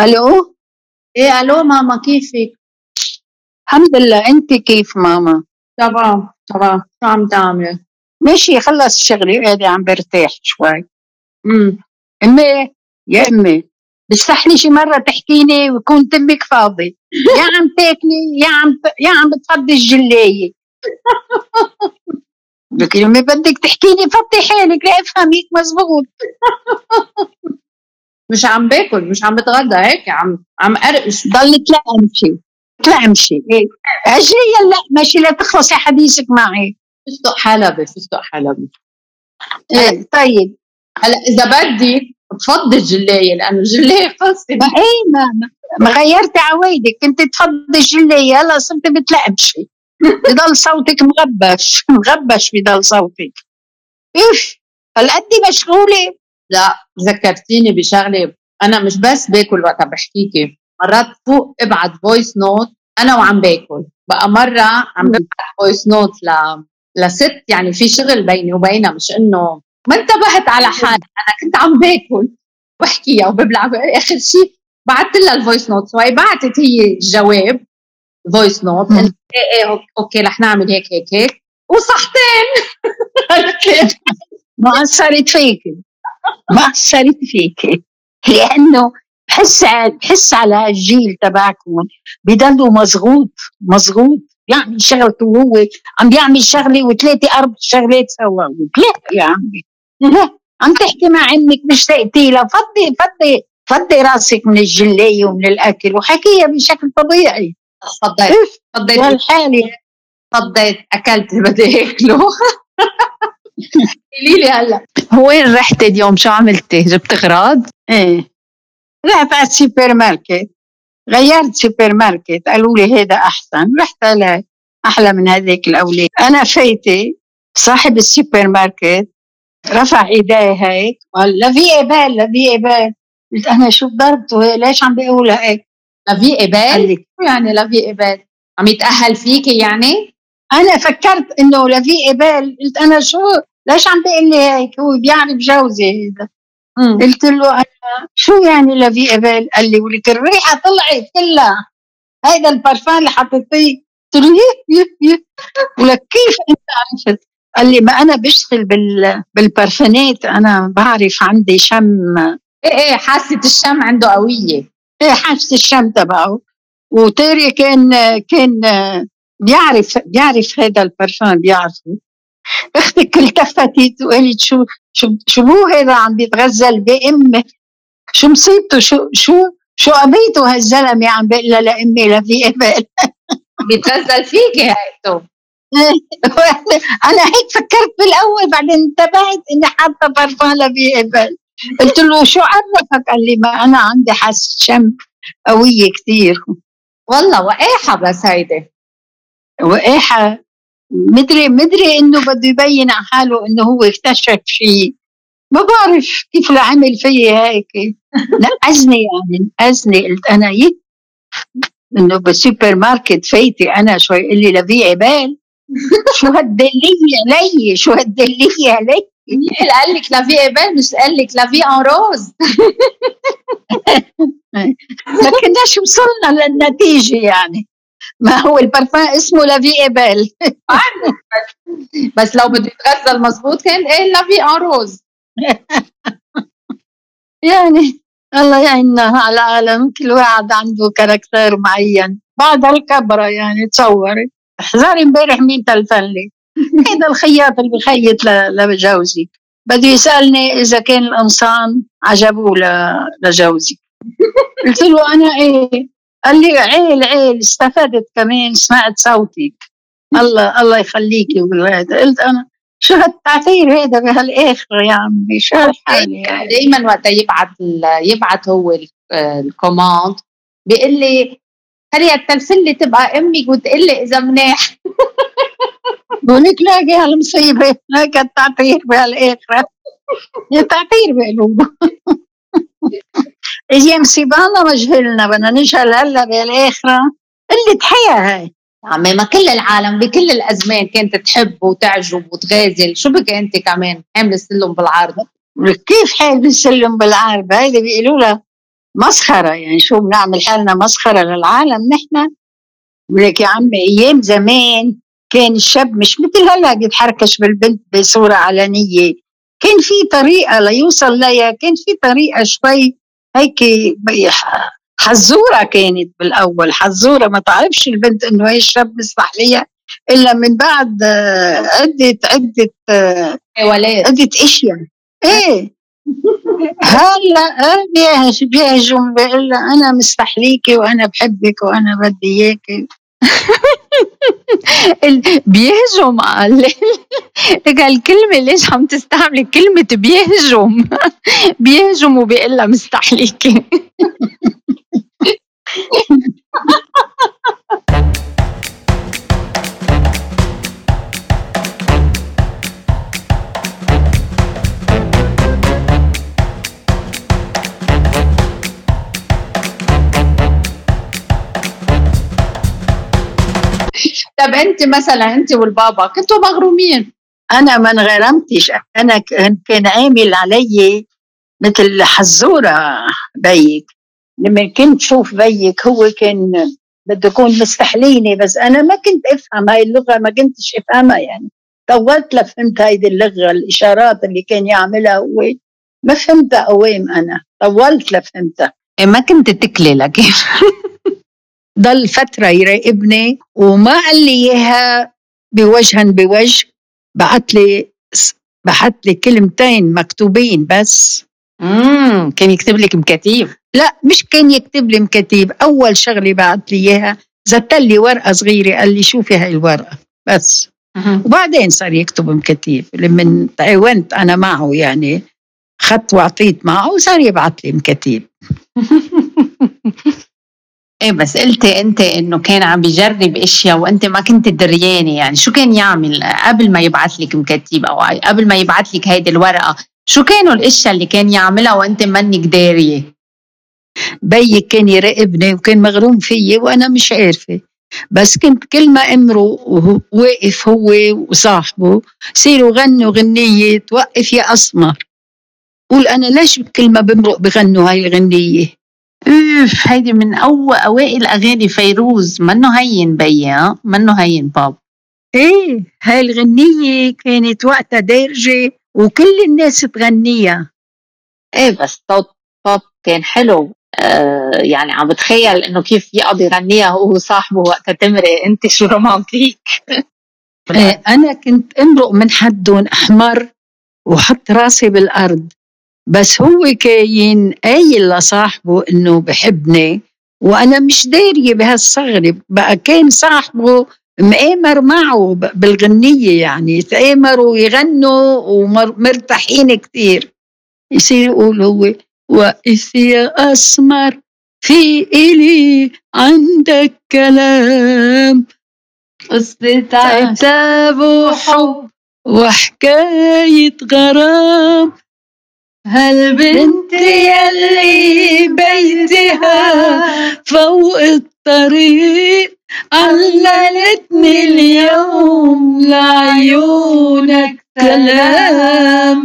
ألو؟ إيه ألو ماما كيفك؟ الحمد لله انت كيف ماما؟ تمام تمام. شو عم تعمل؟ ماشي خلص شغلي قاعدة عم برتاح شوي. امم أمي يا أمي بستحلي شي مرة تحكيني ويكون تمك فاضي. يا عم تاكلي يا عم. يا عم بتفضي الجلاية. لك يا أمي بدك تحكيني فضي حالك لافهمك مزبوط. مش عم باكل مش عم بتغدى هيك عم. عم ارقش ضل تلقم شي تلقم شي إيه. اجري يلا ماشي لا تخلصي حديثك معي. فستق حلبي فستق حلبي إيه. طيب. هلا إذا بدي بفضي الجلايه لأنه الجلايه قاسيه ما إيه ما, ما غيرتي عوايدك. كنت تفضي الجلاية هلا صرت بتلقبشي بضل صوتك مغبش. مغبش بضل صوتك. إيش؟ هالقد مشغولة؟ لا ذكرتيني بشغلة. أنا مش بس باكل وقت بحكيكي. مرات فوق ابعت voice note أنا وعم باكل. بقى مرة عم ببعت voice note ل لست يعني في شغل بيني وبينها مش إنه ما انتبهت على حالي. أنا كنت عم باكل بحكيها وببلع آخر شيء بعثت لها ال voice note وهي بعثت هي الجواب voice note. إيه إيه أوكي رح نعمل هيك هيك هيك. وصحتين. ما أثرت فيكي. ما أثرت فيكي لأنه بحس بحس على الجيل تبعكم. بضلوا مزغوط مزغوط يعمل شغلته وهو عم بيعمل شغلة وثلاثة أربع شغلات سوا. لا يا عمي. لا. عم تحكي مع أمك مش تقتي لها فضي فضي فضي راسك من الجلاية ومن الأكل وحكيها بشكل طبيعي. فضيت فضيت. والحالة. فضيت. أكلت اللي بدي اكله قولي لي هلا. وين رحتي اليوم؟ شو عملتي؟ جبت اغراض إيه. رحت على السوبر ماركت. غيرت سوبر ماركت. قالوا لي هيدا أحسن. رحت على أحلى من هذيك الأولاد. أنا فايتة صاحب السوبر ماركت. رفع إيديه هيك. قال la vie est belle la vie est belle قلت أنا شو ضربته ليش عم بيقولها هيك؟ لفي قال قبال لي شو يعني لفي قبال عم يتأهل فيكي يعني؟ أنا فكرت إنه لا في قبال قلت أنا شو ليش عم بيقول لي هيك؟ هو بيعرف جوزي هيدا قلت له أنا شو يعني لا في قبال قال لي ولك الريحة طلعت كلها. هيدا البرفان اللي حطيتيه. قلت له ولك كيف أنت عرفت؟ قال لي ما أنا بشتغل بال بالبرفانات. أنا بعرف عندي شم. إيه إيه حاسة الشم عنده قوية. إيه حاسة الشم تبعه. وتيري كان كان بيعرف بيعرف هذا البرفان بيعرفه. أختك التفتت وقالت شو شو شو هذا عم بيتغزل بأمي؟ شو مصيبته؟ شو شو شو قضيته هالزلمة عم بيقول لأمي لا في قبل؟ بيتغزل فيكي هيك أنا هيك فكرت بالأول بعدين انتبهت إني حاطه برفان لا في قبل. قلت له شو عرفك؟ قال لي ما أنا عندي حاسه شم قوية كثير والله وقاحه بس هيدي. وقاحة مدري مدري إنه بده يبين على حاله إنه هو اكتشف شيء. ما بعرف كيف لعمل في هيك. نقزني يعني نقزني قلت أنا يي إنه بالسوبر ماركت فايتي أنا شوي يقول لي la vie est belle شو هالدلية علي؟ شو هالدلية علي؟ قال لك la vie est belle مش قال لك la vie en rose. ما كناش وصلنا للنتيجة يعني؟ ما هو البرفان اسمه la vie est belle بس لو بده يتغزل مزبوط كان قال la vie en rose يعني الله يعيننا على العالم كل واحد عنده caractère معين. بعد الكبرة يعني تصوري. احذري امبارح مين تلفن لي. هيدا الخياط اللي بخيط لجوزي. بده يسألني إذا كان القمصان عجبه لجوزي. قلت له أنا إيه؟ قال لي عيل عيل استفدت كمان سمعت صوتك. الله الله يخليكي وهذا قلت أنا شو هالتعثير هذا بهالآخر يا عمي؟ شو هالحالة يعني؟ دائما وقت يبعت ال- يبعت هو ال- الكوماند بيقول لي خليها تلفلي تبقى أمك وتقول لي إذا منيح. بقولك لاقي هالمصيبة لاقي التعطير بهالآخرة يا تعطير بقلوبه إجي مصيبانا مجهلنا بدنا نجهل هلأ بالآخرة قلة حياة هاي. عمي ما كل العالم بكل الأزمان كانت تحب وتعجب وتغازل. شو بك أنت كمان؟ حامل السلم بالعرض كيف حال بالسلم بالعرب هيدا بيقولوا لها مسخرة. يعني شو بنعمل حالنا مسخرة للعالم؟ نحن ولك يا عمي أيام زمان كان الشاب مش مثل هلأ بيتحركش بالبنت بصورة علنية. كان في طريقة ليوصل لها كان في طريقة شوي هيك حزورة كانت بالأول. حزورة ما تعرفش البنت إنه هي الشاب مسمح ليها إلا من بعد آه، عدة عدة آه، عدة أشياء. إيه. هلا بيهجم بيقول لها أنا مستحليكي وأنا بحبك وأنا بدي إياكي. بيهجم قال الكلمة ليش عم تستعملي كلمة بيهجم؟ بيهجم وبيقول لها طب انت مثلا انت والبابا كنتوا مغرومين. أنا ما انغرمتش. أنا كان عامل علي مثل حزورة بيك. لما كنت شوف بيك هو كان بده يكون مستحليني بس أنا ما كنت أفهم هاي اللغة ما كنتش أفهمها يعني. طولت لفهمت هيدي اللغة الإشارات اللي كان يعملها هو. ما فهمتها أوام أنا. طولت لفهمتها. إيه، ما كنت تكلي لك ضل فترة يراقبني وما قال لي إياها بوجها بوجه بعت لي بعت لي كلمتين مكتوبين بس. امم كان يكتب لك مكاتيب. لا مش كان يكتب لي مكاتيب أول شغلة بعت لي إياها زت لي ورقة صغيرة قال لي شوفي هاي الورقة بس. وبعدين صار يكتب مكاتيب لما تعاونت أنا معه يعني خدت وعطيت معه وصار يبعث لي مكاتيب. إيه بس قلتي أنت إنه كان عم بيجرب أشياء وأنت ما كنت دريانة يعني. شو كان يعمل؟ قبل ما يبعث لك مكتيب أو قبل ما يبعث لك هيدي الورقة شو كانوا الأشياء اللي كان يعملها وأنت منك داريه بيي كان يراقبني وكان مغروم فيي وأنا مش عارفة. بس كنت كل ما امرق واقف هو وصاحبه صيروا غنوا غنية توقف يا أسمر. قول أنا ليش كل ما بمرق بغنوا هاي الغنية؟ أوف هيدي من أول أوائل أغاني فيروز. منه هين بيي ها منه هين باب إيه هاي الغنية كانت وقتها دارجة وكل الناس تغنيها. إيه بس صوت صوت كان حلو. آه يعني عم بتخيل إنه كيف يقضي يغنيها هو وصاحبه وقتها. تمرق أنت شو رومانتيك؟ إيه أنا كنت أمرق من حدهم أحمر وحط راسي بالأرض. بس هو كاين قايل لصاحبه إنه بحبني وأنا مش داريه بهالصغرة بقى كان صاحبه مآمر معه بالغنية يعني تآمروا يغنوا ومرتاحين كثير يصير يقول هو وقف يا أسمر في إلي عندك كلام قصة عتاب وحب وحكاية غرام هالبنت يلي بيتها فوق الطريق؟ عللتني اليوم لعيونك كلام